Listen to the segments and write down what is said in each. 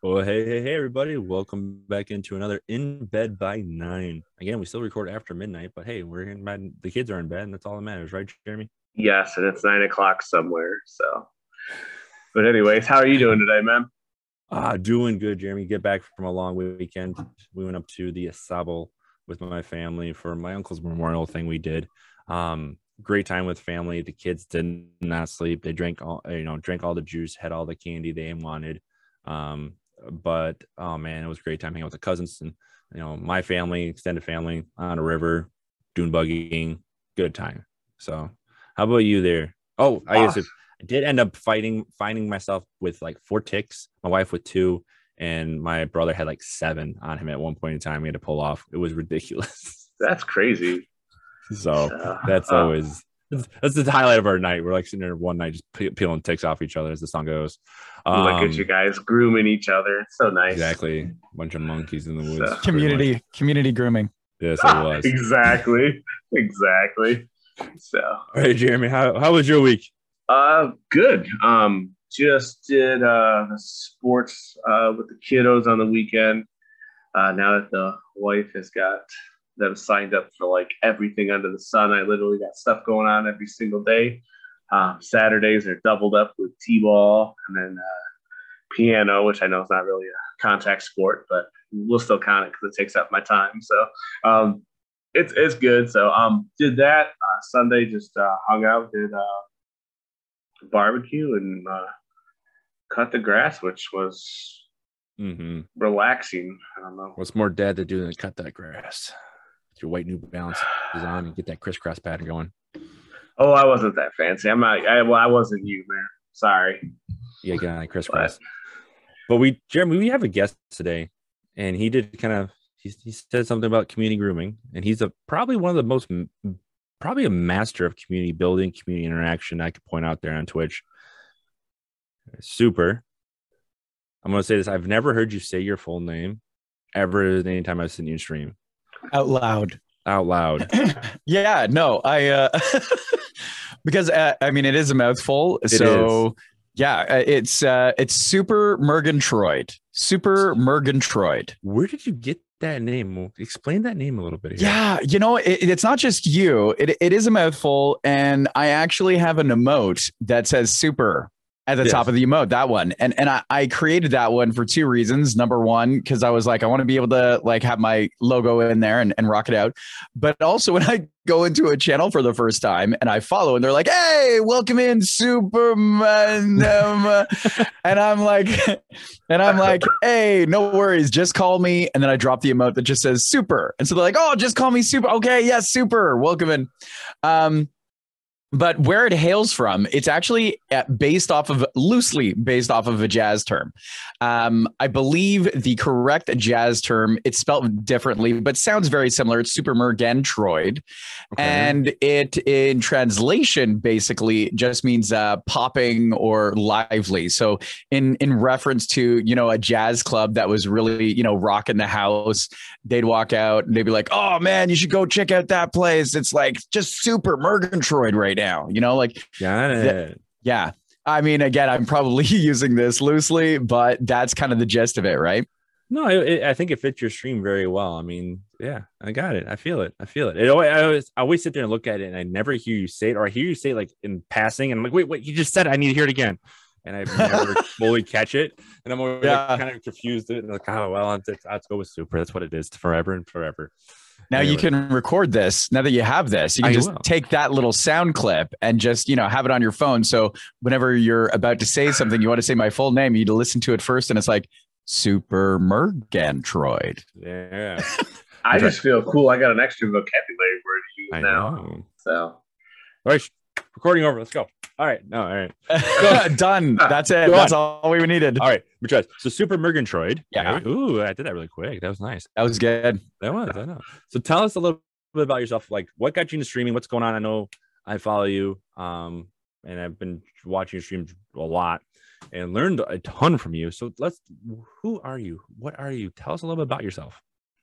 Well, hey, hey, hey, everybody. Welcome back into another In Bed by Nine. Again, we still record after midnight, but hey, we're in bed. The kids are in bed, and that's all that matters, right, Jeremy? Yes, and it's nine o'clock somewhere. So, but anyways, how are you doing today, man? Ah, doing good, Jeremy. Get back from a long weekend. We went up to the Au Sable with my family for my uncle's memorial thing we did. Um, great time with family. The kids did not sleep. They drank all, you know, drank all the juice, had all the candy they wanted. Um, but oh man, it was a great time hanging out with the cousins and you know my family, extended family on a river, dune bugging, good time. So, how about you there? Oh, I guess I did end up fighting, finding myself with like four ticks, my wife with two, and my brother had like seven on him at one point in time. We had to pull off. It was ridiculous. That's crazy. So uh, that's uh, always that's the highlight of our night. We're like sitting there one night just peeling ticks off each other as the song goes. Um, Look at you guys grooming each other. It's so nice. Exactly. Bunch of monkeys in the woods. So, community community grooming. Yes, it was. exactly. Exactly. So all right, Jeremy, how, how was your week? Uh good. Um just did uh sports uh with the kiddos on the weekend. Uh now that the wife has got that have signed up for like everything under the sun. I literally got stuff going on every single day. Um, Saturdays are doubled up with t-ball and then uh, piano, which I know is not really a contact sport, but we'll still count it because it takes up my time. So um, it's it's good. So um, did that uh, Sunday. Just uh, hung out, did uh, barbecue, and uh, cut the grass, which was mm-hmm. relaxing. I don't know what's more dad to do than cut that grass your white New Balance on and get that crisscross pattern going. Oh, I wasn't that fancy. I'm not. I, well, I wasn't you, man. Sorry. Yeah, get on crisscross. But, but we, Jeremy, we have a guest today, and he did kind of. He, he said something about community grooming, and he's a probably one of the most, probably a master of community building, community interaction. I could point out there on Twitch. Super. I'm going to say this. I've never heard you say your full name ever anytime I've seen you stream out loud. Out loud. Yeah no i uh because uh, i mean it is a mouthful it so is. yeah uh, it's uh it's super murgatroyd super murgatroyd where did you get that name? Explain that name a little bit here. yeah you know it, it's not just you. It, it is a mouthful and i actually have an emote that says super at the yes. top of the emote that one. And and I, I created that one for two reasons. Number one because i was like i want to be able to like have my logo in there and, and rock it out. But also when i go into a channel for the first time and i follow and they're like hey welcome in superman. Um, and i'm like and i'm like hey no worries just call me. And then i drop the emote that just says super. And so they're like oh just call me super. Okay yes yeah, super welcome in. Um but where it hails from, it's actually uh, based off of loosely based off of a jazz term. Um, I believe the correct jazz term, it's spelled differently, but sounds very similar. It's Super Murgatroyd. Okay. And it in translation basically just means uh, popping or lively. So in in reference to, you know, a jazz club that was really, you know, rocking the house, they'd walk out and they'd be like, oh man, you should go check out that place. It's like just super Murgatroyd right now. You know, like got it. Th- yeah. I mean, again, I'm probably using this loosely, but that's kind of the gist of it, right? No, it, I think it fits your stream very well. I mean, yeah, I got it. I feel it. I feel it. it always, I always, I always sit there and look at it, and I never hear you say it, or I hear you say it like in passing, and I'm like, wait, wait, you just said it. I need to hear it again. and I never fully catch it. And I'm always Yeah. like, kind of confused. It And like, oh well, let's, let's go with super. That's what it is forever and forever. Now you can record this. Now that you have this, you can I just will. take that little sound clip and just, you know, have it on your phone. So whenever you're about to say something, you want to say my full name, you need to listen to it first. And it's like Super Murgantroid. Yeah, I just feel cool. I got an extra vocabulary word to use I now. know. So All right, sh- recording over. Let's go. All right, no, all right, Done. That's it. Go That's all we needed. all right. But so Super Murgatroyd. Yeah. right? Ooh, I did that really quick. That was nice. That was good. That was. I know. So tell us a little bit about yourself. Like, what got you into streaming? What's going on? I know I follow you, um, and I've been watching your streams a lot and learned a ton from you. So let's. Who are you? What are you? Tell us a little bit about yourself.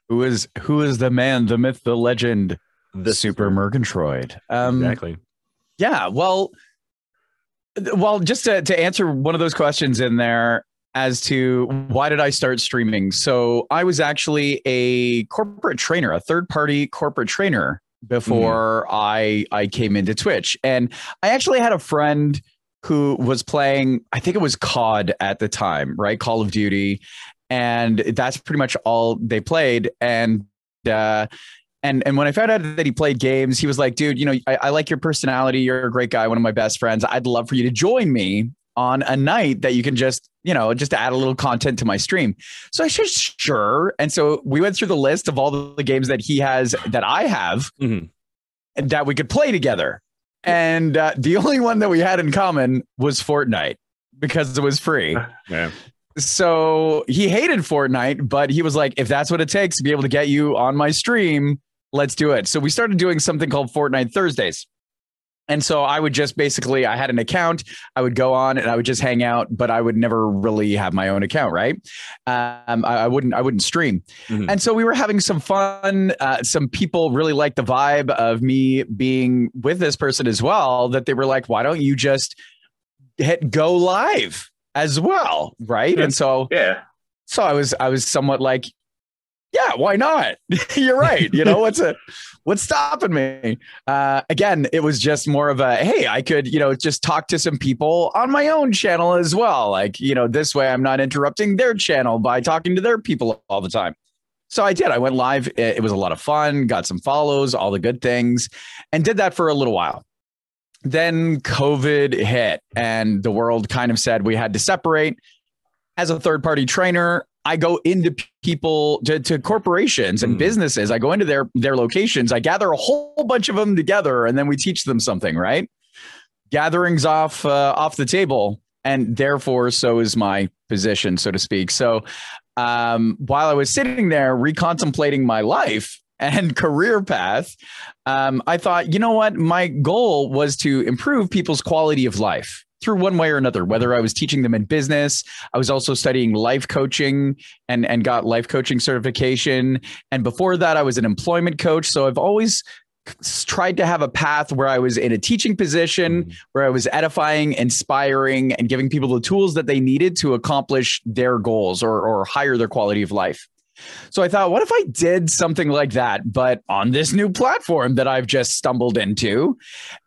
Who is who is the man, the myth, the legend, the Super Murgantroid? Um, exactly. Yeah, well, well, just to, to answer one of those questions in there as to why did I start streaming? So I was actually a corporate trainer, a third party corporate trainer before I I came into Twitch, and I actually had a friend who was playing. I think it was COD at the time, right? Call of Duty, and that's pretty much all they played. And uh, and and when I found out that he played games, he was like, "Dude, you know, I, I like your personality. You're a great guy, one of my best friends. I'd love for you to join me on a night that you can just, you know, just add a little content to my stream." So I said, "Sure." And so we went through the list of all the games that he has that I have Mhm. and that we could play together. And uh, the only one that we had in common was Fortnite because it was free Yeah. so he hated Fortnite, but he was like, if that's what it takes to be able to get you on my stream, let's do it. So we started doing something called Fortnite Thursdays. And so I would just basically, I had an account, I would go on and I would just hang out, but I would never really have my own account, right? Um, I, I wouldn't, I wouldn't stream. Mhm. And so we were having some fun. Uh, some people really liked the vibe of me being with this person as well. That they were like, "Why don't you just hit go live as well?" Right? And so, yeah, so I was, I was somewhat like, "Yeah, why not?" You're right. You know what's a what's stopping me? Uh, again, it was just more of a hey, I could you know just talk to some people on my own channel as well. Like you know, this way I'm not interrupting their channel by talking to their people all the time. So I did. I went live. It, it was a lot of fun, got some follows, all the good things, and did that for a little while. Then COVID hit, and the world kind of said we had to separate. As a third party trainer, I go into people to, to corporations and Mm. businesses. I go into their their locations. I gather a whole bunch of them together, and then we teach them something. Right? Gatherings off uh, off the table, and therefore, so is my position, so to speak. So, um, while I was sitting there recontemplating my life and career path, um, I thought, you know what? My goal was to improve people's quality of life through one way or another, whether I was teaching them in business, I was also studying life coaching and, and got life coaching certification. And before that, I was an employment coach. So I've always tried to have a path where I was in a teaching position, Mhm. where I was edifying, inspiring, and giving people the tools that they needed to accomplish their goals or, or higher their quality of life. So I thought, what if I did something like that, but on this new platform that I've just stumbled into?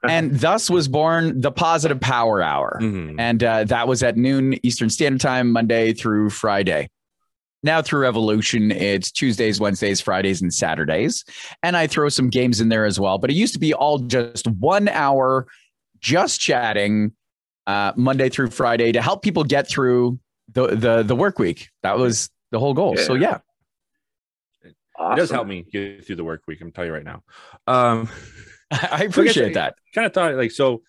And thus was born the Positive Power Hour. Mhm. And uh, that was at noon Eastern Standard Time, Monday through Friday. Now through Evolution, it's Tuesdays, Wednesdays, Fridays, and Saturdays. And I throw some games in there as well. But it used to be all just one hour, just chatting uh, Monday through Friday to help people get through the, the, the work week. That was the whole goal. So, yeah. Awesome. It does help me get through the work week. I'm telling you right now. Um, I appreciate that. kind of thought like so.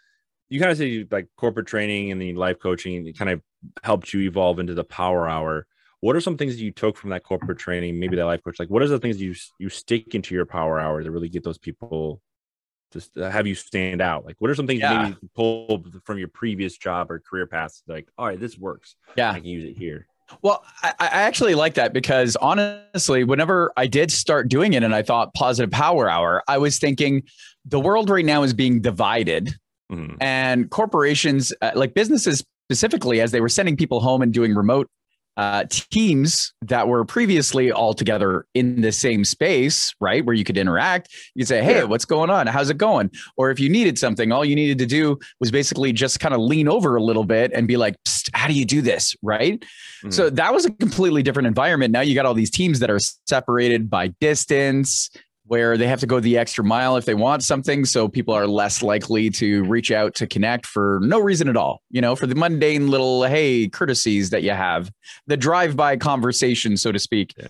You kind of say like corporate training and the life coaching, it kind of helped you evolve into the power hour. What are some things that you took from that corporate training, maybe that life coach? Like, what are the things you you stick into your power hour to really get those people just have you stand out? Like, what are some things Yeah. you maybe pull from your previous job or career paths? Like, all right, this works. Yeah. I can use it here. Well, I, I actually like that because honestly, whenever I did start doing it and I thought positive power hour, I was thinking the world right now is being divided Mhm. and corporations, uh, like businesses specifically, as they were sending people home and doing remote uh, teams that were previously all together in the same space, right? Where you could interact. You could say, Hey, what's going on? How's it going? Or if you needed something, all you needed to do was basically just kind of lean over a little bit and be like, how do you do this? Right. Mm-hmm. So that was a completely different environment. Now you got all these teams that are separated by distance where they have to go the extra mile if they want something. So people are less likely to reach out to connect for no reason at all, you know, for the mundane little, hey, courtesies that you have, the drive by conversation, so to speak. Yeah.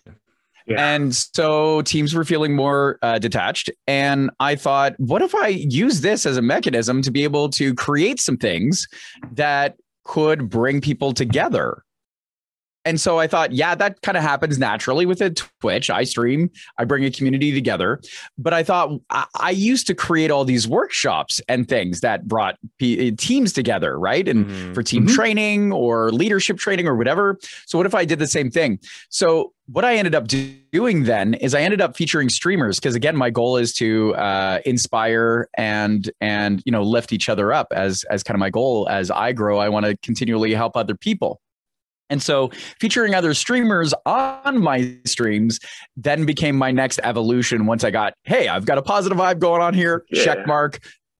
Yeah. And so teams were feeling more uh, detached. And I thought, what if I use this as a mechanism to be able to create some things that could bring people together? And so I thought, yeah, that kind of happens naturally with a Twitch. I stream, I bring a community together. But I thought I, I used to create all these workshops and things that brought p- teams together, right? And mm-hmm. for team mm-hmm. training or leadership training or whatever. So what if I did the same thing? So what I ended up doing then is I ended up featuring streamers because again, my goal is to uh, inspire and and you know lift each other up as as kind of my goal as I grow. I want to continually help other people. And so featuring other streamers on my streams then became my next evolution once I got, hey, I've got a positive vibe going on here, yeah. check mark,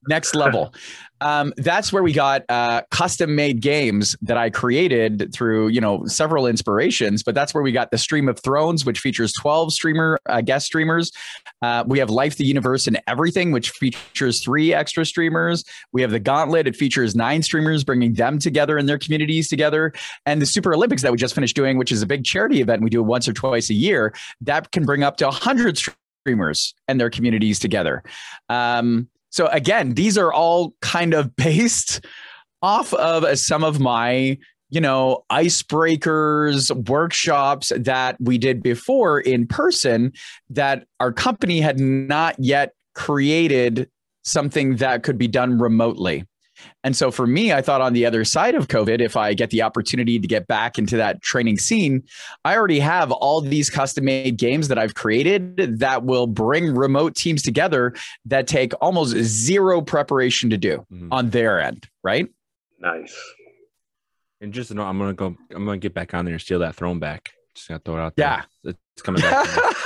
next level. um, that's where we got uh, custom made games that I created through you know several inspirations. But that's where we got the Stream of Thrones, which features twelve streamer uh, guest streamers. Uh, we have Life, the Universe, and Everything, which features three extra streamers. We have the Gauntlet; it features nine streamers, bringing them together and their communities together. And the Super Olympics that we just finished doing, which is a big charity event we do once or twice a year, that can bring up to hundred streamers and their communities together. Um, so again, these are all kind of based off of some of my you know, icebreakers, workshops that we did before in person that our company had not yet created something that could be done remotely. And so for me, I thought on the other side of COVID, if I get the opportunity to get back into that training scene, I already have all these custom made games that I've created that will bring remote teams together that take almost zero preparation to do mm-hmm. on their end. Right. Nice. And just to know, I'm gonna go. I'm gonna get back on there and steal that throne back. Just gonna throw it out there. Yeah, it's coming back.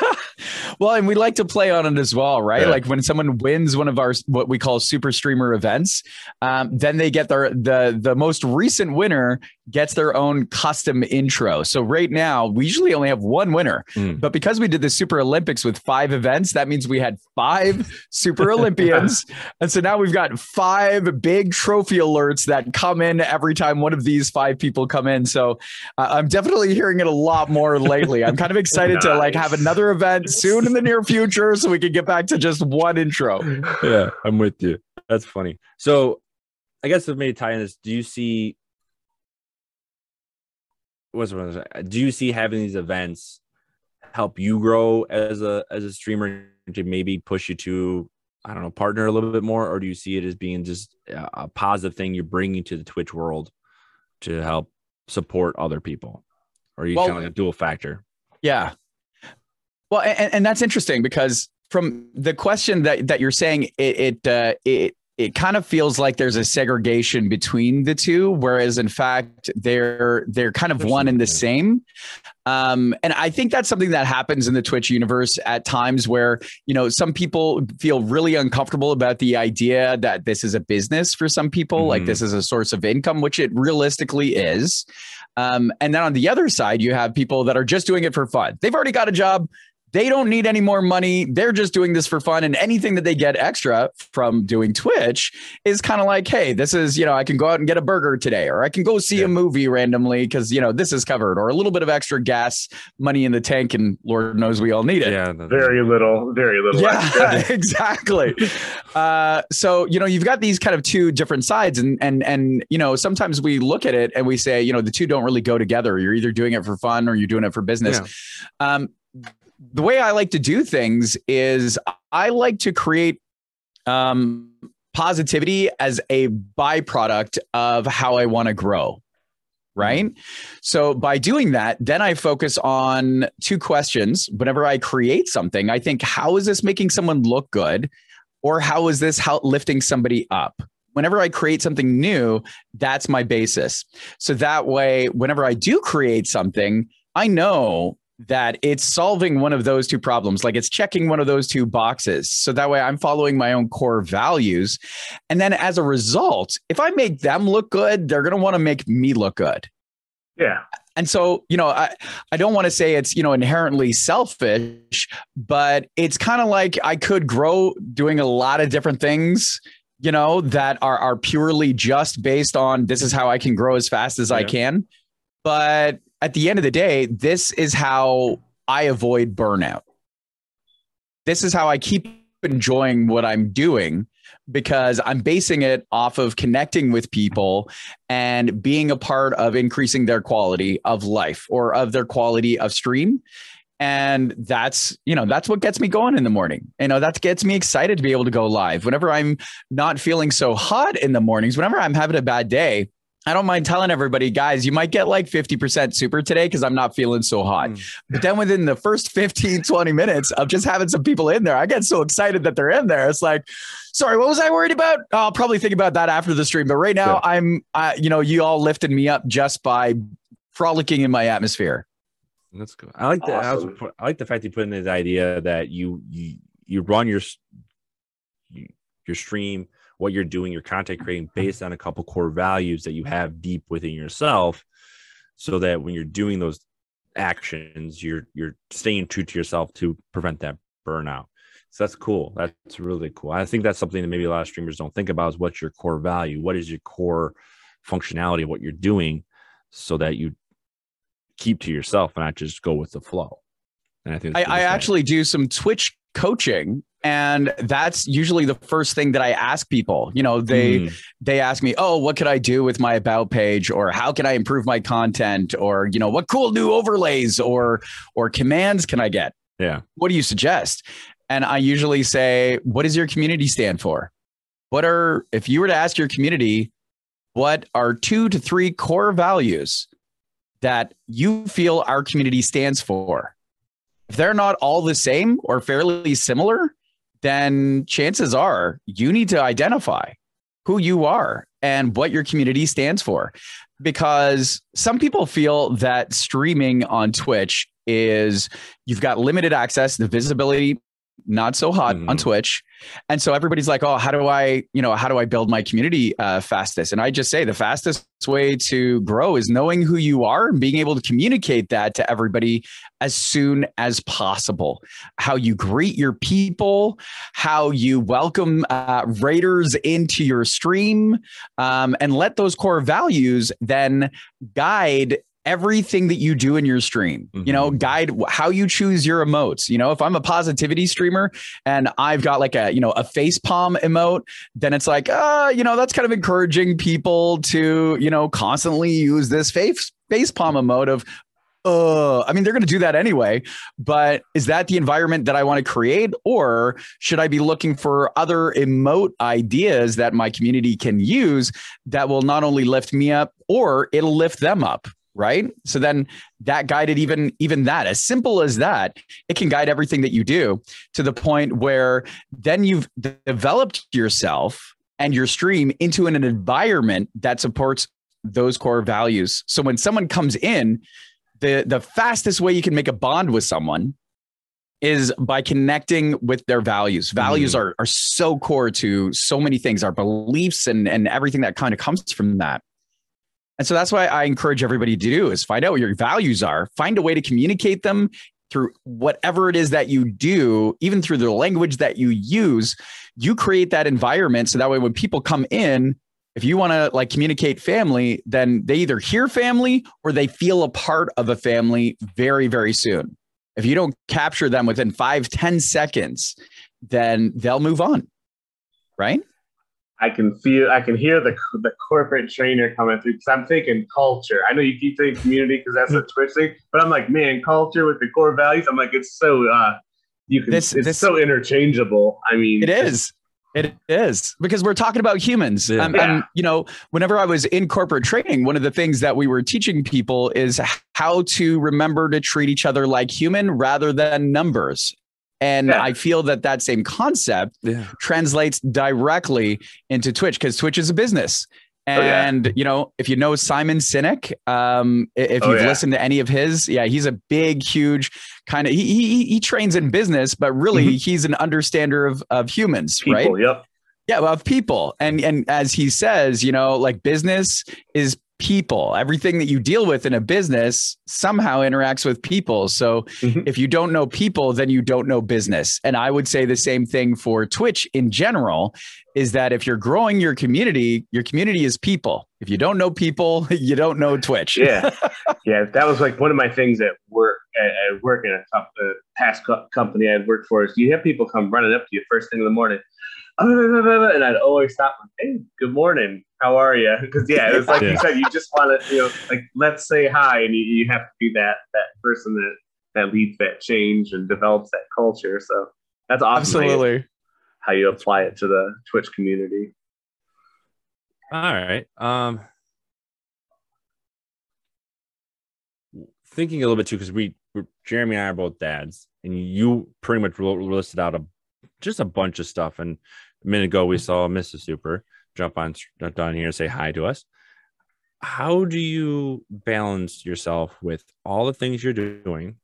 well, and we like to play on it as well, right? Yeah. Like when someone wins one of our what we call super streamer events, um, then they get their the the most recent winner gets their own custom intro. So right now, we usually only have one winner, mm. but because we did the Super Olympics with five events, that means we had five Super Olympians, and so now we've got five big trophy alerts that come in every time one of these five people come in. So uh, I'm definitely hearing it a lot more lately. I'm kind of excited nice. to like have another event soon in the near future so we can get back to just one intro. Yeah, I'm with you. That's funny. So I guess to maybe tie in this, do you see what's do you see having these events help you grow as a as a streamer to maybe push you to I don't know partner a little bit more, or do you see it as being just a positive thing you're bringing to the Twitch world to help support other people, or are you well, kind of like a dual factor? Yeah, well, and, and that's interesting because from the question that that you're saying, it it uh, it it kind of feels like there's a segregation between the two, whereas in fact they're they're kind of one and the same. Um, and I think that's something that happens in the Twitch universe at times where you know some people feel really uncomfortable about the idea that this is a business for some people, mm-hmm. like this is a source of income, which it realistically is. Um, and then on the other side, you have people that are just doing it for fun. They've already got a job. They don't need any more money. They're just doing this for fun. And anything that they get extra from doing Twitch is kind of like, hey, this is, you know, I can go out and get a burger today, or I can go see yeah. a movie randomly because, you know, this is covered, or a little bit of extra gas money in the tank. And Lord knows we all need it. Yeah. Very little, very little. Yeah, exactly. uh, so, you know, you've got these kind of two different sides. And, and, and, you know, sometimes we look at it and we say, you know, the two don't really go together. You're either doing it for fun or you're doing it for business. Yeah. Um, the way I like to do things is I like to create um, positivity as a byproduct of how I want to grow. Right. So by doing that, then I focus on two questions. Whenever I create something, I think, how is this making someone look good? Or how is this how lifting somebody up? whenever I create something new, that's my basis. So that way, whenever I do create something, I know that it's solving one of those two problems, like it's checking one of those two boxes. So that way I'm following my own core values. And then as a result, if I make them look good, they're going to want to make me look good. Yeah. And so, you know, I, I don't want to say it's, you know, inherently selfish, but it's kind of like I could grow doing a lot of different things, you know, that are, are purely just based on this is how I can grow as fast as yeah. I can. But at the end of the day, this is how I avoid burnout. This is how I keep enjoying what I'm doing because I'm basing it off of connecting with people and being a part of increasing their quality of life or of their quality of stream. And that's, you know, that's what gets me going in the morning. You know, that gets me excited to be able to go live. Whenever I'm not feeling so hot in the mornings, whenever I'm having a bad day, I don't mind telling everybody, guys, you might get like 50% super today because I'm not feeling so hot. Mm. But then within the first 15, 20 minutes of just having some people in there, I get so excited that they're in there. It's like, sorry, what was I worried about? I'll probably think about that after the stream. But right now, yeah. I'm, uh, you know, you all lifted me up just by frolicking in my atmosphere. That's good. I like the awesome. I, like the fact you put in this idea that you you you run your your stream what you're doing, your content creating based on a couple core values that you have deep within yourself, so that when you're doing those actions, you're you're staying true to yourself to prevent that burnout. So that's cool. That's really cool. I think that's something that maybe a lot of streamers don't think about is what's your core value? What is your core functionality of what you're doing so that you keep to yourself and not just go with the flow. And I think I, I actually do some Twitch coaching. And that's usually the first thing that i ask people. You know they mm. they ask me oh what could i do with my about page? Or how can i improve my content? Or you know what cool new overlays or or commands can i get? Yeah. What do you suggest? And i usually say what does your community stand for? What are if you were to ask your community what are two to three core values that you feel our community stands for if they're not all the same or fairly similar then chances are you need to identify who you are and what your community stands for. Because some people feel that streaming on Twitch is you've got limited access, the visibility not so hot mm-hmm. on Twitch. And so everybody's like, oh, how do I, you know, how do I build my community uh, fastest? And I just say the fastest way to grow is knowing who you are and being able to communicate that to everybody as soon as possible. How you greet your people, how you welcome uh, raiders into your stream, um, and let those core values then guide everything that you do in your stream mm-hmm. you know guide how you choose your emotes you know if i'm a positivity streamer and i've got like a you know a face palm emote then it's like uh you know that's kind of encouraging people to you know constantly use this face face palm emote of uh, I mean, they're going to do that anyway, but is that the environment that I want to create? Or should I be looking for other emote ideas that my community can use that will not only lift me up or it'll lift them up? Right so then that guided even even that as simple as that it can guide everything that you do to the point where then you've developed yourself and your stream into an, environment that supports those core values so when someone comes in the the fastest way you can make a bond with someone is by connecting with their values. Values mm. are, are so core to so many things, our beliefs and, and everything that kind of comes from that. And so that's why I encourage everybody to do is find out what your values are, find a way to communicate them through whatever it is that you do, even through the language that you use, you create that environment so that way when people come in, if you want to like communicate family, then they either hear family or they feel a part of a family very, very soon. If you don't capture them within five, ten seconds, then they'll move on. Right. I can feel, I can hear the the corporate trainer coming through because I'm thinking culture. I know you keep saying community because that's a Twitch thing, but I'm like, man, culture with the core values. I'm like, it's so uh, you can, this, it's this, so interchangeable. I mean, it is. It is because we're talking about humans. Yeah. Um, yeah. And, you know, whenever I was in corporate training, one of the things that we were teaching people is how to remember to treat each other like human rather than numbers. And Yeah. I feel that that same concept Yeah. translates directly into Twitch because Twitch is a business. Oh, yeah. And you know, if you know Simon Sinek, um, if Oh, you've yeah. listened to any of his, yeah, he's a big, huge kind of he he, he trains in business, but really he's an understander of of humans, Mm-hmm. People, right? yep. Yeah, well, of people. And and as he says, you know, like business is people. Everything that you deal with in a business somehow interacts with people. So Mhm. if you don't know people, then you don't know business. And I would say the same thing for Twitch in general is that if you're growing your community, your community is people. If you don't know people, you don't know Twitch. yeah, yeah. That was like one of my things at work. At, at work in a top, uh, past co- company I'd worked for is you have people come running up to you first thing in the morning, "Oh, blah, blah, blah, blah," and I'd always stop. Hey, good morning. How are you? Because yeah, it's like Yeah. you said, you just want to, you know, like let's say hi, and you, you have to be that that person that that leads that change and develops that culture. So that's awesome. how you- Absolutely. How you apply it to the Twitch community. All right. Um, thinking a little bit too, because we, we, Jeremy and I are both dads, and you pretty much ro- listed out a just a bunch of stuff. And a minute ago, we saw Mrs. Super jump on down here and say hi to us. How do you balance yourself with all the things you're doing?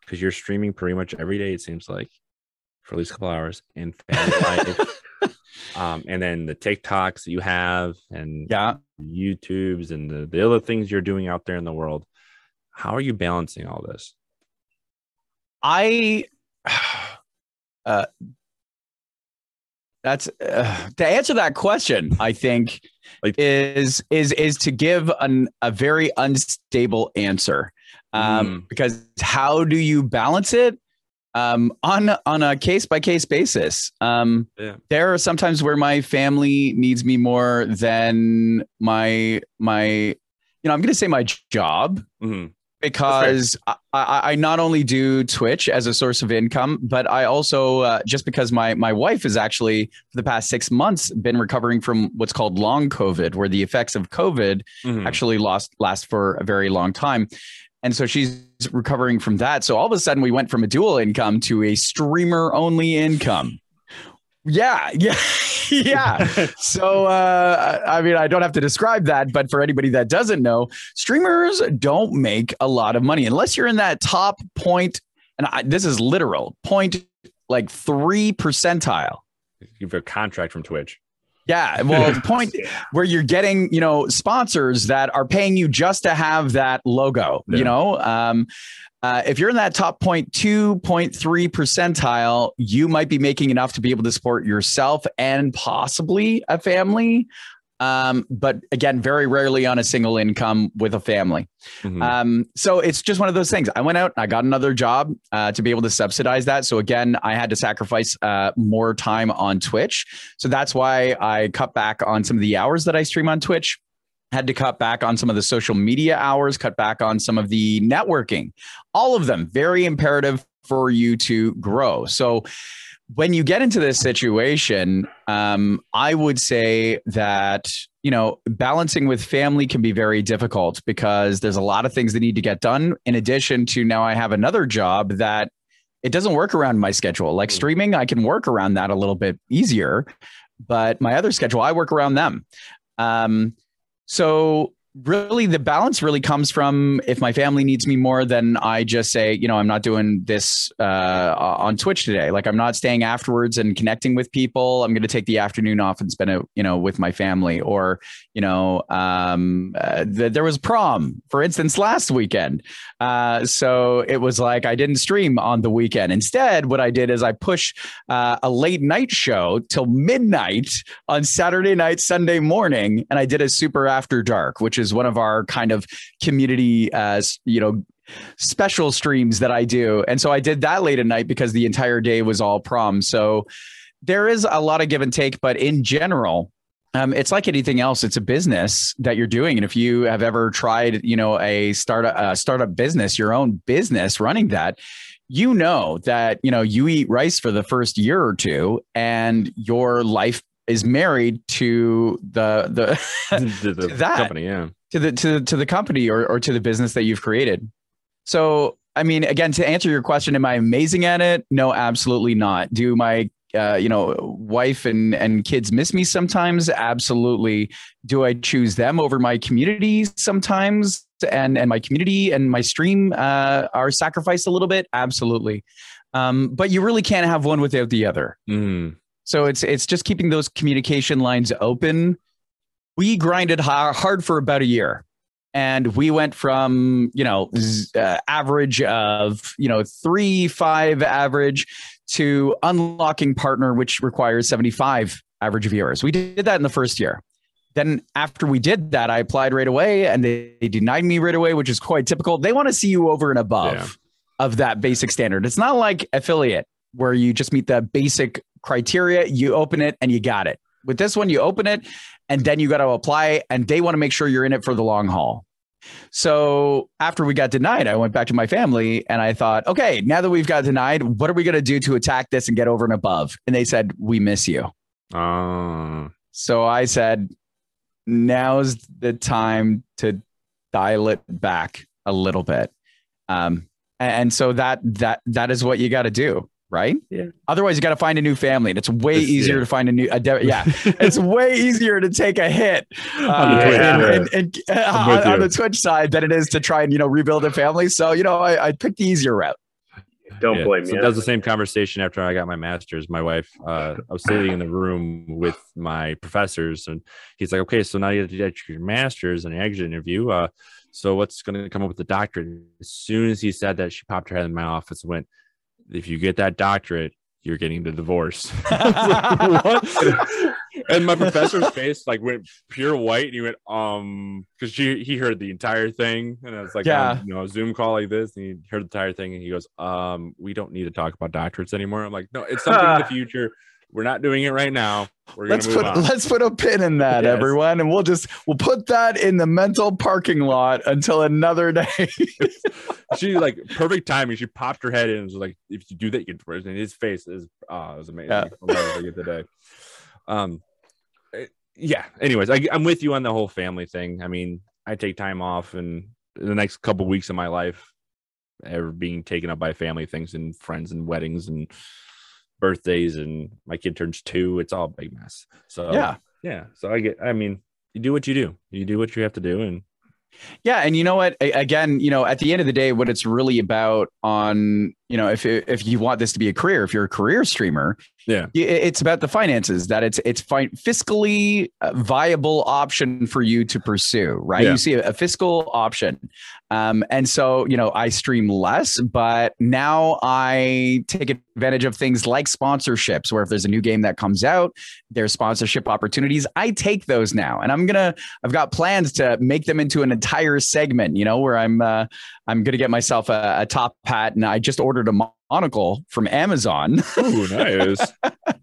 Because you're streaming pretty much every day, it seems like, for at least a couple hours, and family life. Um, and then the TikToks that you have, and Yeah. YouTubes and the, the other things you're doing out there in the world. How are you balancing all this? I uh that's uh, to answer that question i think Like- is is is to give an, a very unstable answer um Mm. because how do you balance it um on on a case by case basis um Yeah. there are sometimes where my family needs me more than my my you know i'm going to say my job Mhm. Because I, I, not only do Twitch as a source of income, but I also uh, just because my my wife has actually for the past six months been recovering from what's called long COVID, where the effects of COVID Mhm. actually lost last for a very long time. And so she's recovering from that. So all of a sudden we went from a dual income to a streamer only income. Yeah, yeah, yeah. So, uh, I mean, I don't have to describe that, but for anybody that doesn't know, streamers don't make a lot of money unless you're in that top point. And I, this is literal point, like three percentile. You have a contract from Twitch. Yeah, well, the point where you're getting, you know, sponsors that are paying you just to have that logo. Yeah. You know, um, uh, if you're in that top 0.2, 0.3 percentile, you might be making enough to be able to support yourself and possibly a family. Um, but again, very rarely on a single income with a family. Mhm. Um, so it's just one of those things. I went out and I got another job uh, to be able to subsidize that. So again, I had to sacrifice uh, more time on Twitch. So that's why I cut back on some of the hours that I stream on Twitch. Had to cut back on some of the social media hours, cut back on some of the networking. All of them very imperative for you to grow. So when you get into this situation, um, I would say that you know balancing with family can be very difficult because there's a lot of things that need to get done. In addition to now, I have another job that it doesn't work around my schedule. Like Mm. streaming, I can work around that a little bit easier, but my other schedule, I work around them. Um, so really the balance really comes from if my family needs me more then i just say you know i'm not doing this uh, on twitch today. Like i'm not staying afterwards and connecting with people. I'm going to take the afternoon off and spend it you know with my family. Or you know um, uh, th- there was prom for instance last weekend uh, so it was like i didn't stream on the weekend instead what i did is i pushed uh, a late night show till midnight on Saturday night, Sunday morning, and I did a super after dark, which is one of our kind of community, uh, you know, special streams that I do. And so I did that late at night because the entire day was all prom. So there is a lot of give and take, but in general, um, it's like anything else. It's a business that you're doing, and if you have ever tried, you know, a startup, uh, startup business, your own business, running that, you know that you know you eat rice for the first year or two, and your life is married to the the the, the that. company, yeah. to the to to the company or or to the business that you've created. So I mean, again, to answer your question, am I amazing at it? No, absolutely not. Do my uh, you know, wife and and kids miss me sometimes. Absolutely. Do I choose them over my community sometimes? And and my community and my stream uh, are sacrificed a little bit. Absolutely. Um, but you really can't have one without the other. Mm. So it's it's just keeping those communication lines open. We grinded hard for about a year and we went from you know uh, average of you know three five average to unlocking partner which requires 75 average viewers. We did that in the first year. Then after we did that i applied right away and they, they denied me right away which is quite typical. They want to see you over and above yeah. of that basic standard. It's not like affiliate where you just meet the basic criteria you open it and you got it. With this one you open it and then you got to apply and they want to make sure you're in it for the long haul. So after we got denied, I went back to my family and I thought, okay, now that we've got denied, what are we going to do to attack this and get over and above? And they said, we miss you. Uh. So I said, now's the time to dial it back a little bit. Um, and so that that that is what you got to do right? Yeah. Otherwise, you got to find a new family, and it's way it's, easier yeah. to find a new. A de- yeah, it's way easier to take a hit uh, on, the and, and, and, uh, on, on, the Twitch side than it is to try and you know rebuild a family. So you know, I, I picked the easier route. Don't yeah. blame so me. That was the same conversation after I got my master's. My wife, uh, I was sitting in the room with my professors, and he's like, "Okay, so now you have to get your master's and an exit interview. Uh, so what's going to come up with the doctorate?" As soon as he said that, she popped her head in my office and went, if you get that doctorate, you're getting the divorce. and my professor's face like went pure white, and he went, um, because she he heard the entire thing, and I was like, yeah, you know, Zoom call like this, and he heard the entire thing, and he goes, um, we don't need to talk about doctorates anymore. I'm like, no, it's something in the future. We're not doing it right now. We're let's put on. let's put a pin in that, yes. everyone, and we'll just we'll put that in the mental parking lot until another day. she like perfect timing. She popped her head in and was like, "If you do that, you get And his face is oh, it was amazing. Yeah. I'll never forget the day. Um, eh, yeah. Anyways, I, I'm with you on the whole family thing. I mean, I take time off, and the next couple weeks of my life, ever being taken up by family things and friends and weddings and birthdays and my kid turns two. It's all a big mess. So yeah, yeah. So I get. I mean, you do what you do. You do what you have to do, and yeah, and you know what? Again, you know, at the end of the day, what it's really about on, you know, if if you want this to be a career, if you're a career streamer, yeah, it's about the finances. That it's it's fi- fiscally uh, viable option for you to pursue, right? Yeah. You see a, a fiscal option, um, and so, you know, I stream less, but now I take advantage of things like sponsorships, where if there's a new game that comes out, there's sponsorship opportunities. I take those now, and I'm gonna. I've got plans to make them into an entire segment. You know, where I'm. Uh, I'm gonna get myself a, a top hat, and I just ordered a monocle from Amazon. Oh, nice.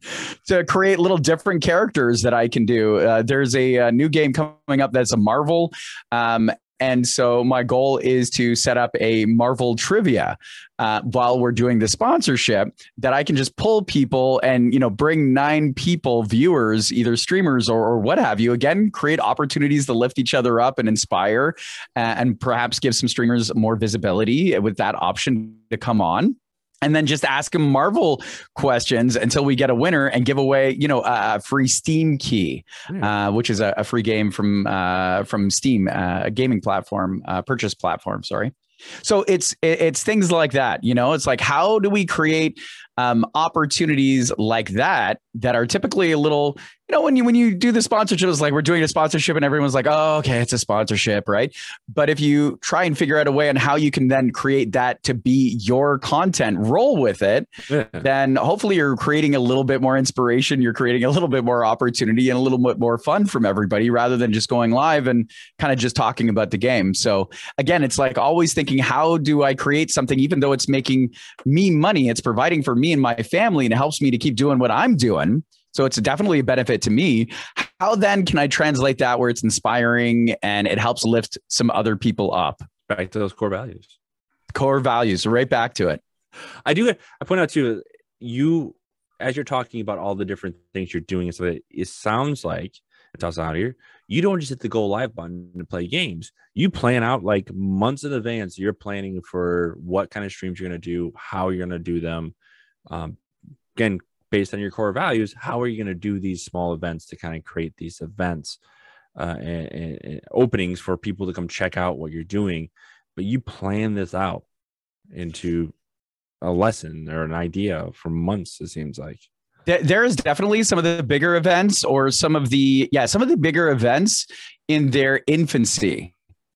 to create little different characters that I can do. Uh, there's a, a, new game coming up that's a Marvel, um, and so my goal is to set up a Marvel trivia uh, while we're doing the sponsorship that I can just pull people and, you know, bring nine people, viewers, either streamers or, or what have you. Again, create opportunities to lift each other up and inspire uh, and perhaps give some streamers more visibility with that option to come on and then just ask them Marvel questions until we get a winner and give away, you know, a free Steam key, mm. uh, which is a, a, free game from uh, from Steam, uh, a gaming platform, uh, purchase platform. Sorry. So it's it's things like that, you know. It's like how do we create um, opportunities like that that are typically a little you know when you when you do the sponsorship it's like we're doing a sponsorship and everyone's like oh okay it's a sponsorship right but if you try and figure out a way on how you can then create that to be your content roll with it yeah. then hopefully you're creating a little bit more inspiration you're creating a little bit more opportunity and a little bit more fun from everybody rather than just going live and kind of just talking about the game so again it's like always thinking how do i create something even though it's making me money it's providing for me and my family and it helps me to keep doing what I'm doing. So it's definitely a benefit to me. How then can I translate that where it's inspiring and it helps lift some other people up? Back to those core values. Core values, right back to it. I do. I point out too, you as you're talking about all the different things you're doing, so it sounds like, toss out here. You don't just hit the go live button to play games. You plan out like months in advance. You're planning for what kind of streams you're going to do, how you're going to do them. Um, again, based on your core values, how are you going to do these small events to kind of create these events uh, and, and openings for people to come check out what you're doing? But you plan this out into a lesson or an idea for months. It seems like there is definitely some of the bigger events or some of the yeah some of the bigger events in their infancy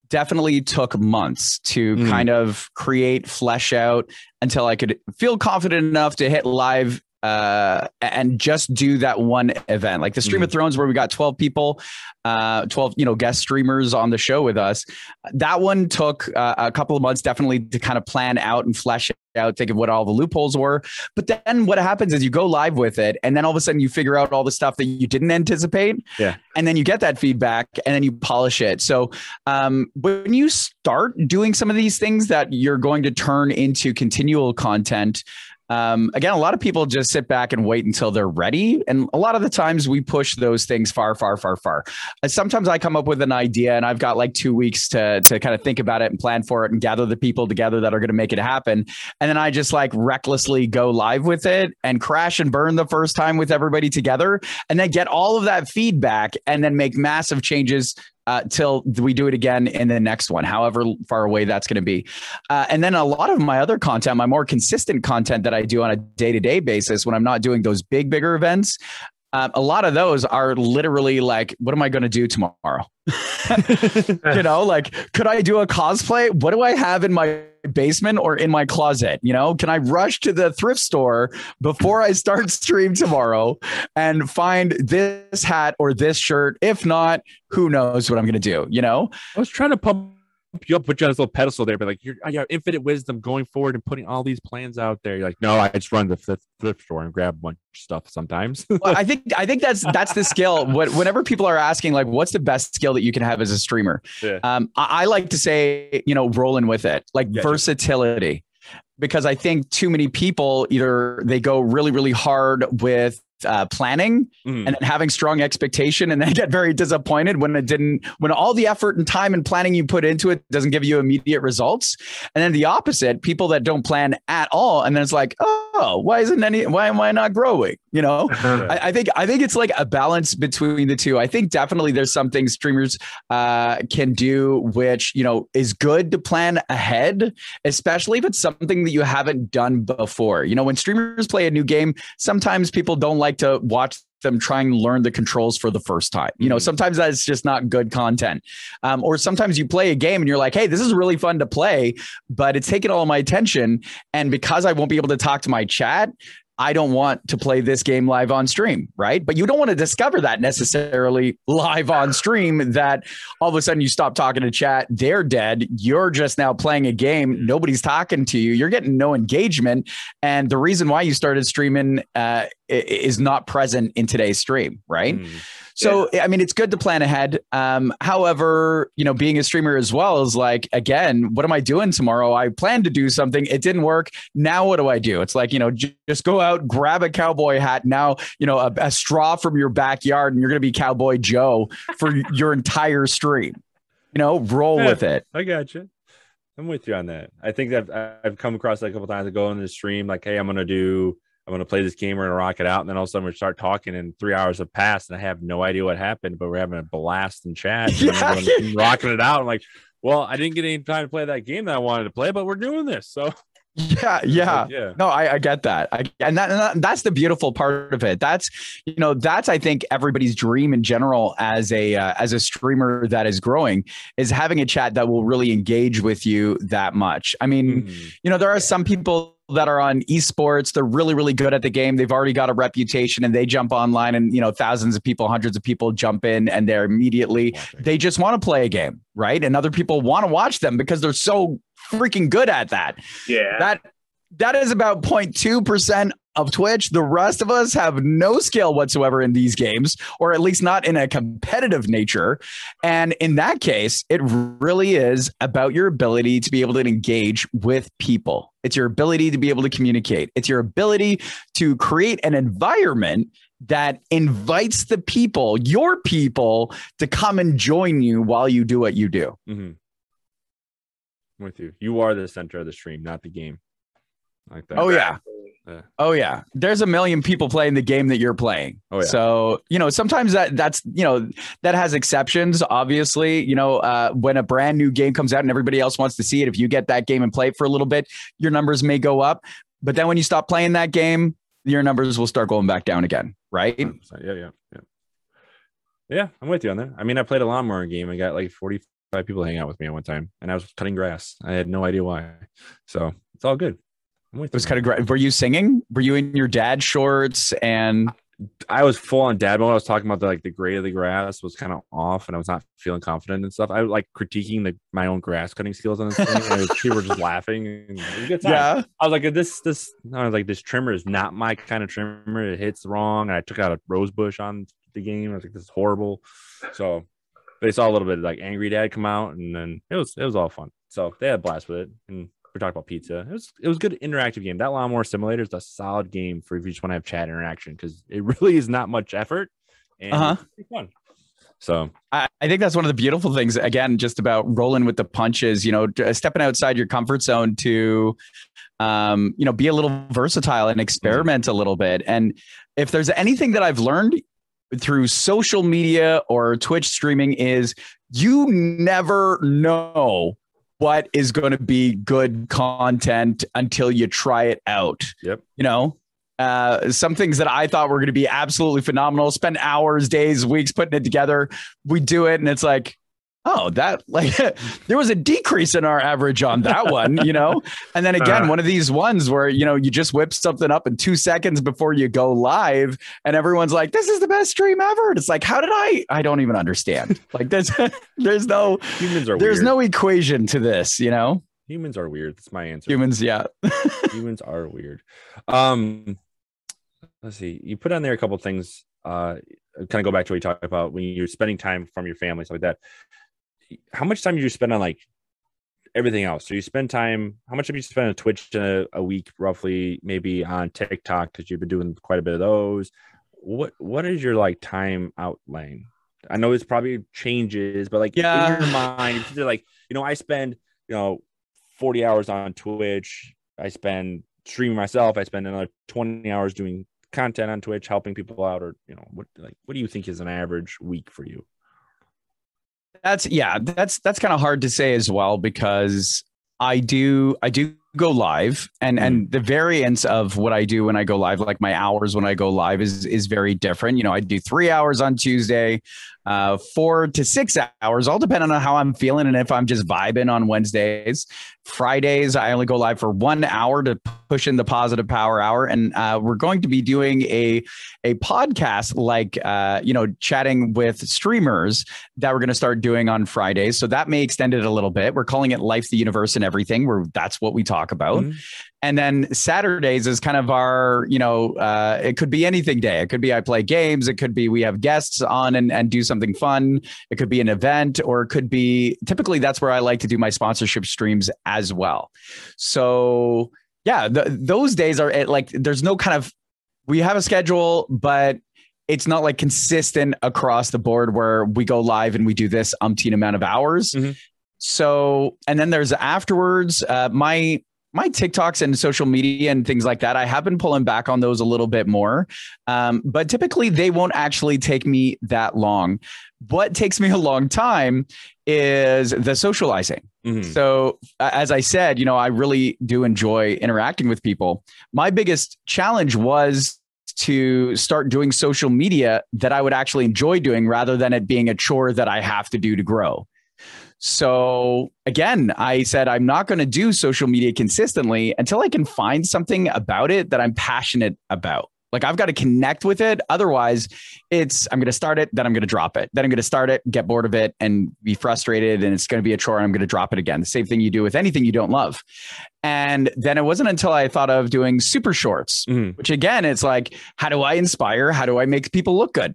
definitely took months to mm. kind of create flesh out until i could feel confident enough to hit live uh, and just do that one event. Like the stream mm. of thrones where we got 12 people uh, 12 you know guest streamers on the show with us. That one took uh, a couple of months definitely to kind of plan out and flesh out think of what all the loopholes were. But then what happens is you go live with it and then all of a sudden you figure out all the stuff that you didn't anticipate. Yeah. And then you get that feedback and then you polish it. So um, when you start doing some of these things that you're going to turn into continual content um, again, a lot of people just sit back and wait until they're ready. And a lot of the times we push those things far, far, far, far. Sometimes I come up with an idea and I've got like two weeks to, to kind of think about it and plan for it and gather the people together that are going to make it happen. And then I just like recklessly go live with it and crash and burn the first time with everybody together and then get all of that feedback and then make massive changes uh, till we do it again in the next one, however far away that's going to be. Uh, and then a lot of my other content, my more consistent content that I do on a day to day basis when I'm not doing those big, bigger events, uh, a lot of those are literally like, what am I going to do tomorrow? you know, like, could I do a cosplay? What do I have in my basement or in my closet? You know, can I rush to the thrift store before I start stream tomorrow and find this hat or this shirt? If not, who knows what I'm going to do? You know, I was trying to pump you up, put you on this little pedestal there, but like you're, you have infinite wisdom going forward and putting all these plans out there. You're like, no, I just run the thrift store and grab a bunch of stuff sometimes. well, I think I think that's that's the skill. What, whenever people are asking, like, what's the best skill that you can have as a streamer? Yeah. Um, I, I, like to say, you know, rolling with it, like yeah, versatility. Because I think too many people either they go really, really hard with uh, planning mm. and then having strong expectation and then get very disappointed when it didn't when all the effort and time and planning you put into it doesn't give you immediate results. And then the opposite people that don't plan at all. And then it's like oh why isn't any why am i not growing? You know? I, I, think i think it's like a balance between the two. I think definitely there's something streamers uh, can do which you know is good to plan ahead especially if it's something that you haven't done before. You know when streamers play a new game sometimes people don't like to watch them try and learn the controls for the first time. You know, mm-hmm. sometimes that's just not good content. Um, or sometimes you play a game and you're like, hey, this is really fun to play, but it's taking all my attention. And because I won't be able to talk to my chat, I don't want to play this game live on stream, right? But you don't want to discover that necessarily live on stream that all of a sudden you stop talking to chat, they're dead. You're just now playing a game. Nobody's talking to you. You're getting no engagement. And the reason why you started streaming uh, is not present in today's stream, right? Mm. So, yeah. I mean, it's good to plan ahead. Um, however, you know, being a streamer as well is like, again, what am I doing tomorrow? I plan to do something. It didn't work. Now, what do I do? It's like, you know, j- just go out, grab a cowboy hat. Now, you know, a, a straw from your backyard, and you're going to be Cowboy Joe for your entire stream. You know, roll yeah, with it. I got you. I'm with you on that. I think that I've come across that a couple times to go in the stream, like, hey, I'm going to do I'm going to play this game. We're going to rock it out. And then all of a sudden we start talking and three hours have passed and I have no idea what happened, but we're having a blast in chat yeah. rocking it out. I'm like, well, I didn't get any time to play that game that I wanted to play, but we're doing this. So yeah, yeah, yeah. No, I, I get that. I, and, that, and that, that's the beautiful part of it. That's you know that's I think everybody's dream in general as a uh, as a streamer that is growing is having a chat that will really engage with you that much. I mean, mm-hmm. you know, there are some people that are on esports they're really really good at the game they've already got a reputation and they jump online and you know thousands of people hundreds of people jump in and they're immediately they just want to play a game right and other people want to watch them because they're so freaking good at that yeah that that is about 0.2% of Twitch. The rest of us have no skill whatsoever in these games, or at least not in a competitive nature. And in that case, it really is about your ability to be able to engage with people. It's your ability to be able to communicate. It's your ability to create an environment that invites the people, your people, to come and join you while you do what you do. Mm-hmm. I'm with you. You are the center of the stream, not the game. Like that. Oh yeah. yeah. Oh yeah. There's a million people playing the game that you're playing. Oh yeah. So, you know, sometimes that that's, you know, that has exceptions, obviously. You know, uh, when a brand new game comes out and everybody else wants to see it, if you get that game and play it for a little bit, your numbers may go up. But then when you stop playing that game, your numbers will start going back down again, right? Yeah, yeah, yeah. Yeah, I'm with you on that. I mean, I played a lawnmower game. I got like 45 people hang out with me at one time, and I was cutting grass. I had no idea why. So it's all good. It was kind of great. Were you singing? Were you in your dad shorts and I was full on dad mode. I was talking about the like the grade of the grass was kind of off, and I was not feeling confident and stuff. I was like critiquing the my own grass cutting skills on this thing. and people were just laughing. Yeah, I was like, this this I was like, this trimmer is not my kind of trimmer. It hits wrong. And I took out a rose bush on the game. I was like, this is horrible. So they saw a little bit like angry dad come out, and then it was it was all fun. So they had blast with it, and we're talking about pizza. It was it was good interactive game. That Lawnmower Simulator is a solid game for if you just want to have chat interaction because it really is not much effort and uh-huh. it's fun. So I, I, think that's one of the beautiful things. Again, just about rolling with the punches. You know, stepping outside your comfort zone to, um, you know, be a little versatile and experiment a little bit. And if there's anything that I've learned through social media or Twitch streaming is you never know what is going to be good content until you try it out. Yep. You know, uh, some things that I thought were going to be absolutely phenomenal, spend hours, days, weeks putting it together. We do it, and it's like, oh, that like there was a decrease in our average on that one, you know? And then again, uh, one of these ones where, you know, you just whip something up in two seconds before you go live and everyone's like, this is the best stream ever. And it's like, how did I, I don't even understand. like there's, there's no, humans are, there's weird. no equation to this, you know? Humans are weird. That's my answer. Humans. Yeah. humans are weird. Um, let's see, you put on there a couple things, uh, kind of go back to what you talked about when you're spending time from your family, stuff like that how much time do you spend on like everything else? So you spend time. How much have you spent on Twitch a, a week, roughly? Maybe on TikTok because you've been doing quite a bit of those. What What is your like time outlaying? I know it's probably changes, but like yeah. in your mind, if you're like, you know, I spend you know 40 hours on Twitch. I spend streaming myself. I spend another 20 hours doing content on Twitch, helping people out, or you know, what like what do you think is an average week for you? That's yeah, that's that's kind of hard to say as well because I do I do go live and mm. and the variance of what I do when I go live like my hours when I go live is is very different. You know, I do 3 hours on Tuesday, uh 4 to 6 hours all depending on how I'm feeling and if I'm just vibing on Wednesdays. Fridays I only go live for 1 hour to push in the positive power hour and uh, we're going to be doing a a podcast like uh, you know chatting with streamers that we're going to start doing on Fridays. So that may extend it a little bit. We're calling it Life the Universe and everything where that's what we talk about. Mm-hmm. And then Saturdays is kind of our, you know, uh, it could be anything day. It could be I play games. It could be we have guests on and, and do something fun. It could be an event, or it could be typically that's where I like to do my sponsorship streams as well. So yeah, the, those days are like there's no kind of we have a schedule, but it's not like consistent across the board where we go live and we do this umpteen amount of hours. Mm-hmm. So, and then there's afterwards. Uh, my my TikToks and social media and things like that, I have been pulling back on those a little bit more. Um, but typically, they won't actually take me that long. What takes me a long time is the socializing. Mm-hmm. So, as I said, you know, I really do enjoy interacting with people. My biggest challenge was to start doing social media that I would actually enjoy doing rather than it being a chore that I have to do to grow. So again, I said, I'm not going to do social media consistently until I can find something about it that I'm passionate about. Like I've got to connect with it. Otherwise, it's I'm going to start it, then I'm going to drop it. Then I'm going to start it, get bored of it, and be frustrated, and it's going to be a chore. And I'm going to drop it again. The same thing you do with anything you don't love. And then it wasn't until I thought of doing super shorts, Mhm. which again, it's like, how do I inspire? How do I make people look good?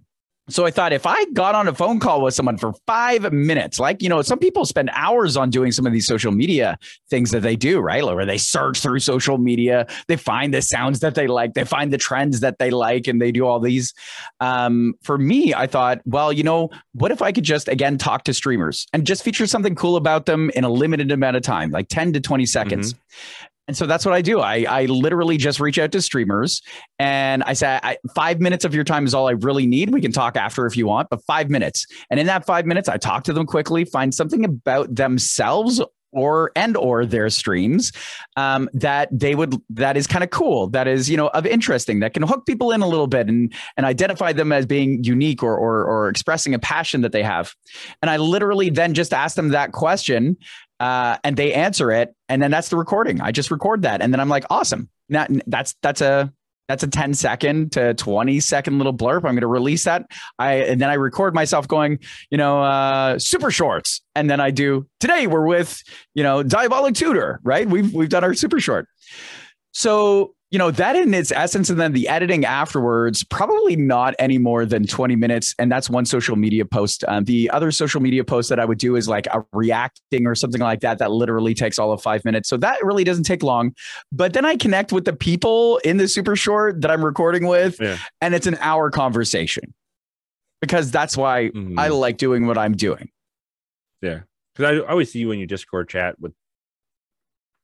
So I thought if I got on a phone call with someone for five minutes, like, you know, some people spend hours on doing some of these social media things that they do, right? Where they search through social media, they find the sounds that they like, they find the trends that they like, and they do all these. Um, for me, I thought, well, you know, what if I could just again talk to streamers and just feature something cool about them in a limited amount of time, like 10 to 20 seconds? And so that's what I do. I, I literally just reach out to streamers and I say, I, five minutes of your time is all I really need. We can talk after if you want, but five minutes. And in that five minutes, I talk to them quickly, find something about themselves or and or their streams um, that they would that is kind of cool that is you know of interesting that can hook people in a little bit and and identify them as being unique or or, or expressing a passion that they have and i literally then just ask them that question uh, and they answer it and then that's the recording. I just record that and then i'm like awesome. That's that's a that's a 10 second to 20 second little blurb. I'm going to release that. I and then i record myself going you know uh super shorts. And then i do today we're with you know diabolic tutor right? We've we've done our super short. So you know that in its essence and then the editing afterwards probably not any more than 20 minutes and that's one social media post. Um, the other social media post that i would do is like a reacting or something like that that literally takes all of five minutes. So that really doesn't take long. But then i connect with the people in the super short that i'm recording with Yeah. and it's an hour conversation. Because that's why Mhm. i like doing what i'm doing. Yeah, because I, I always see you in your Discord chat with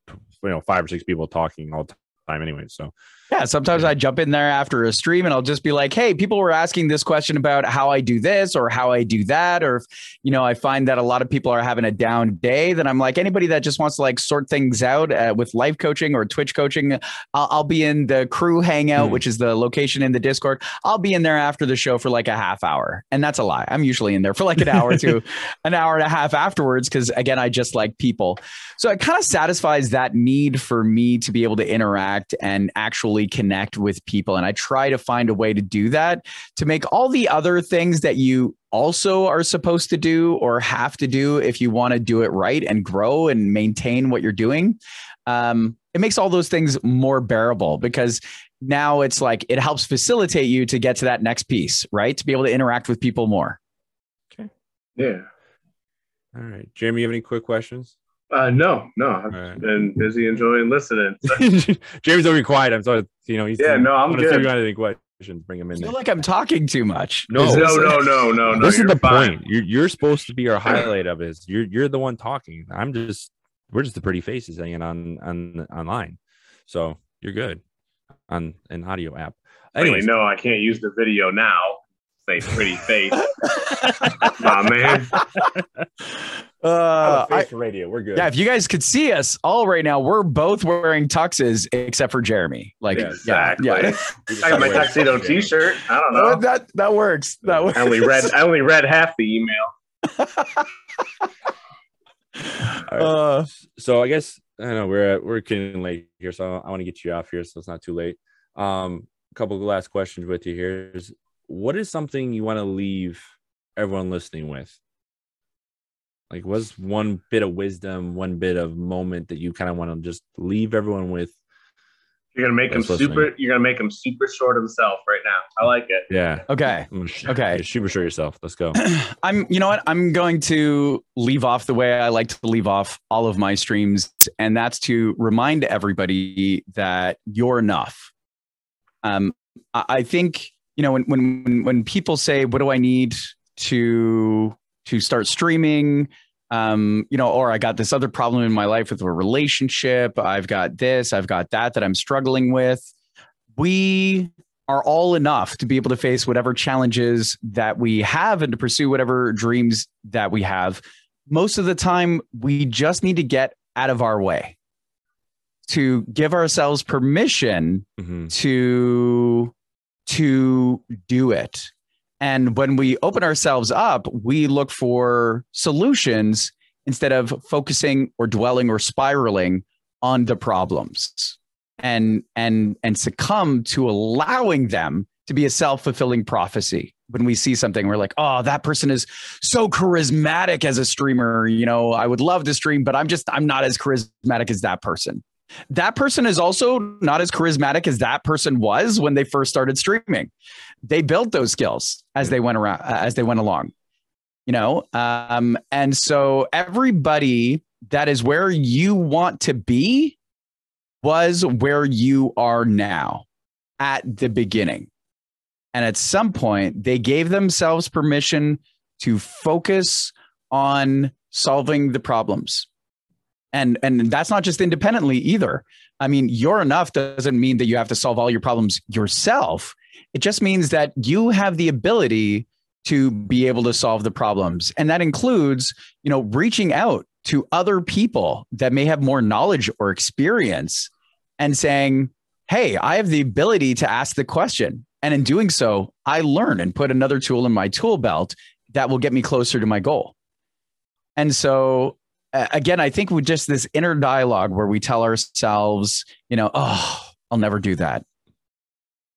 you know five or six people talking all the time anyway. So Yeah, sometimes I jump in there after a stream and I'll just be like, "Hey, people were asking this question about how I do this or how I do that or if, you know, I find that a lot of people are having a down day, then I'm like anybody that just wants to like sort things out uh, with life coaching or Twitch coaching, I'll, I'll be in the crew hangout, Hmm. which is the location in the Discord. I'll be in there after the show for like a half hour. And that's a lie. I'm usually in there for like an hour to an hour and a half afterwards cuz again, I just like people. So it kind of satisfies that need for me to be able to interact and actually connect with people. And I try to find a way to do that to make all the other things that you also are supposed to do or have to do if you want to do it right and grow and maintain what you're doing. Um, it makes all those things more bearable because now it's like it helps facilitate you to get to that next piece, right? To be able to interact with people more. Okay. Yeah. all right, Jeremy, you have any quick questions? Uh, no, no. I've All right. been busy enjoying listening. Jeremy's over quiet. I'm sorry, you know he's Yeah, no, I'm gonna good. figure out any questions. Bring him I in feel there. like I'm talking too much. No, no, no, no, no, no. this is the fine. point. You're you're supposed to be our highlight of it. You're you're the one talking. I'm just we're just the pretty faces hanging on on online. So you're good on an audio app. Anyway, no, I can't use the video now. Say pretty face, my man. Uh, I- face for radio. We're good. Yeah, if you guys could see us all right now, we're both wearing tuxes except for Jeremy. Like, Yeah, Exactly. yeah, We just I got my tuxedo T-shirt. I don't know. Uh, that that works. That works. I only read. I only read half the email. All right. Uh, so I guess I don't know we're at, we're getting late here, so I want to get you off here, so it's not too late. Um, a couple of last questions with you here is what is something you want to leave everyone listening with? Like, what's one bit of wisdom, one bit of moment that you kind of want to just leave everyone with? You're gonna make him That's listening. super. You're gonna make him super short himself right now. I like it. Yeah. okay. Sh- Okay. yeah, super sure yourself. Let's go. I'm, you know what? I'm going to leave off the way I like to leave off all of my streams, and that's to remind everybody that you're enough. Um, I, I think you know when when when when people say, "What do I need to to start streaming?" Um, you know, or I got this other problem in my life with a relationship. I've got this. I've got that that I'm struggling with. We are all enough to be able to face whatever challenges that we have and to pursue whatever dreams that we have. Most of the time, we just need to get out of our way to give ourselves permission Mhm. to to do it. And when we open ourselves up, we look for solutions instead of focusing or dwelling or spiraling on the problems. and and and succumb to allowing them to be a self-fulfilling prophecy when we see something we're like oh that person is so charismatic as a streamer you know i would love to stream but i'm just i'm not as charismatic as that person that person is also not as charismatic as that person was when they first started streaming. They built those skills as they went around as they went along you know? Um, and so everybody that is where you want to be was where you are now at the beginning. And at some point they gave themselves permission to focus on solving the problems and and that's not just independently either i mean you're enough doesn't mean that you have to solve all your problems yourself it just means that you have the ability to be able to solve the problems. And that includes, you know, reaching out to other people that may have more knowledge or experience and saying, Hey, I have the ability to ask the question. And in doing so, I learn and put another tool in my tool belt that will get me closer to my goal. And so, again, I think with just this inner dialogue where we tell ourselves, you know, oh, I'll never do that.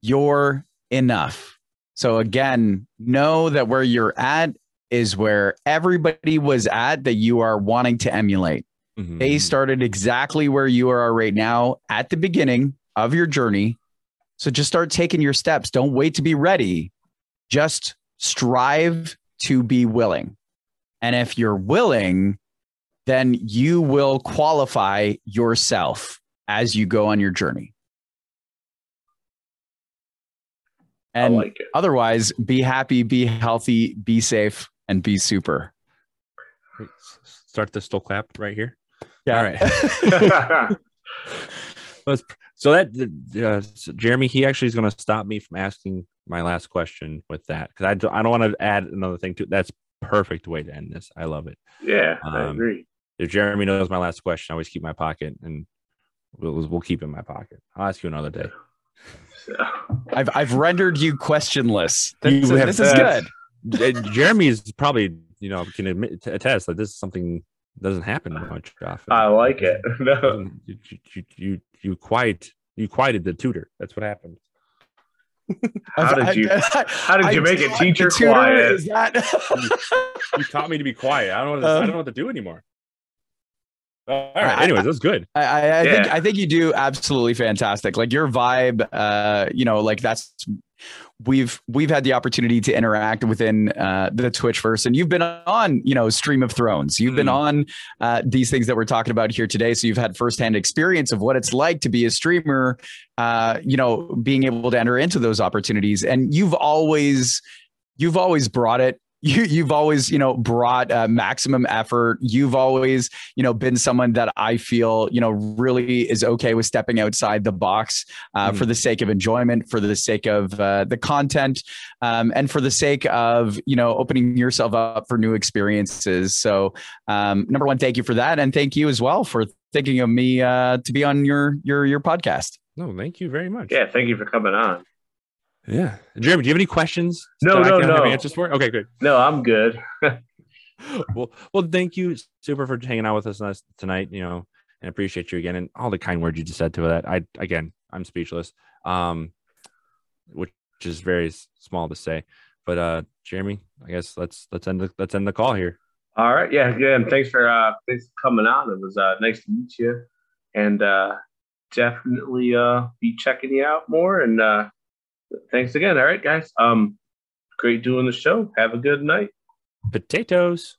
You're enough. So again, know that where you're at is where everybody was at that you are wanting to emulate. Mm-hmm. They started exactly where you are right now at the beginning of your journey. So just start taking your steps. Don't wait to be ready. Just strive to be willing. And if you're willing, then you will qualify yourself as you go on your journey. And like otherwise, be happy, be healthy, be safe, and be super. Start the still clap right here. Yeah. All right. so that uh, so Jeremy, he actually is going to stop me from asking my last question with that because I, do, I don't want to add another thing to that's perfect way to end this. I love it. Yeah, um, I agree. If Jeremy knows my last question, I always keep my pocket and we'll, we'll keep in my pocket. I'll ask you another day. I've I've rendered you questionless. This, you this is good. Jeremy is probably you know can admit attest that this is something doesn't happen much often. I like it. No, you you you, you quiet you quieted the tutor. That's what happened. How did you? how did you make a teacher quiet? Is that... you, you, taught me to be quiet. I don't. Know, um, I don't know what to do anymore. All right. Anyways, that's good. I, I, I yeah. think I think you do absolutely fantastic. Like your vibe, uh, you know, like that's we've we've had the opportunity to interact within uh, the Twitchverse, and you've been on, you know, Stream of Thrones. You've mm. been on uh, these things that we're talking about here today, so you've had firsthand experience of what it's like to be a streamer. Uh, you know, being able to enter into those opportunities, and you've always you've always brought it you you've always you know brought uh, maximum effort. You've always you know been someone that i feel you know really is okay with stepping outside the box uh, mm. for the sake of enjoyment for the sake of uh, the content um, and for the sake of you know opening yourself up for new experiences. So um, number one thank you for that and thank you as well for thinking of me uh, to be on your your your podcast. No thank you very much. Yeah thank you for coming on yeah, Jeremy, do you have any questions? No, no, no. answers for? Okay, good. No, I'm good. well, well, thank you, super, for hanging out with us tonight. You know, and appreciate you again, and all the kind words you just said to that. I again, I'm speechless. Um, which is very small to say, but uh, Jeremy, I guess let's let's end the let's end the call here. All right, yeah, yeah, and thanks for uh, thanks for coming on. It was uh, nice to meet you, and uh, definitely uh, be checking you out more and uh thanks again. All right, guys. Um, great doing the show. Have a good night. Potatoes.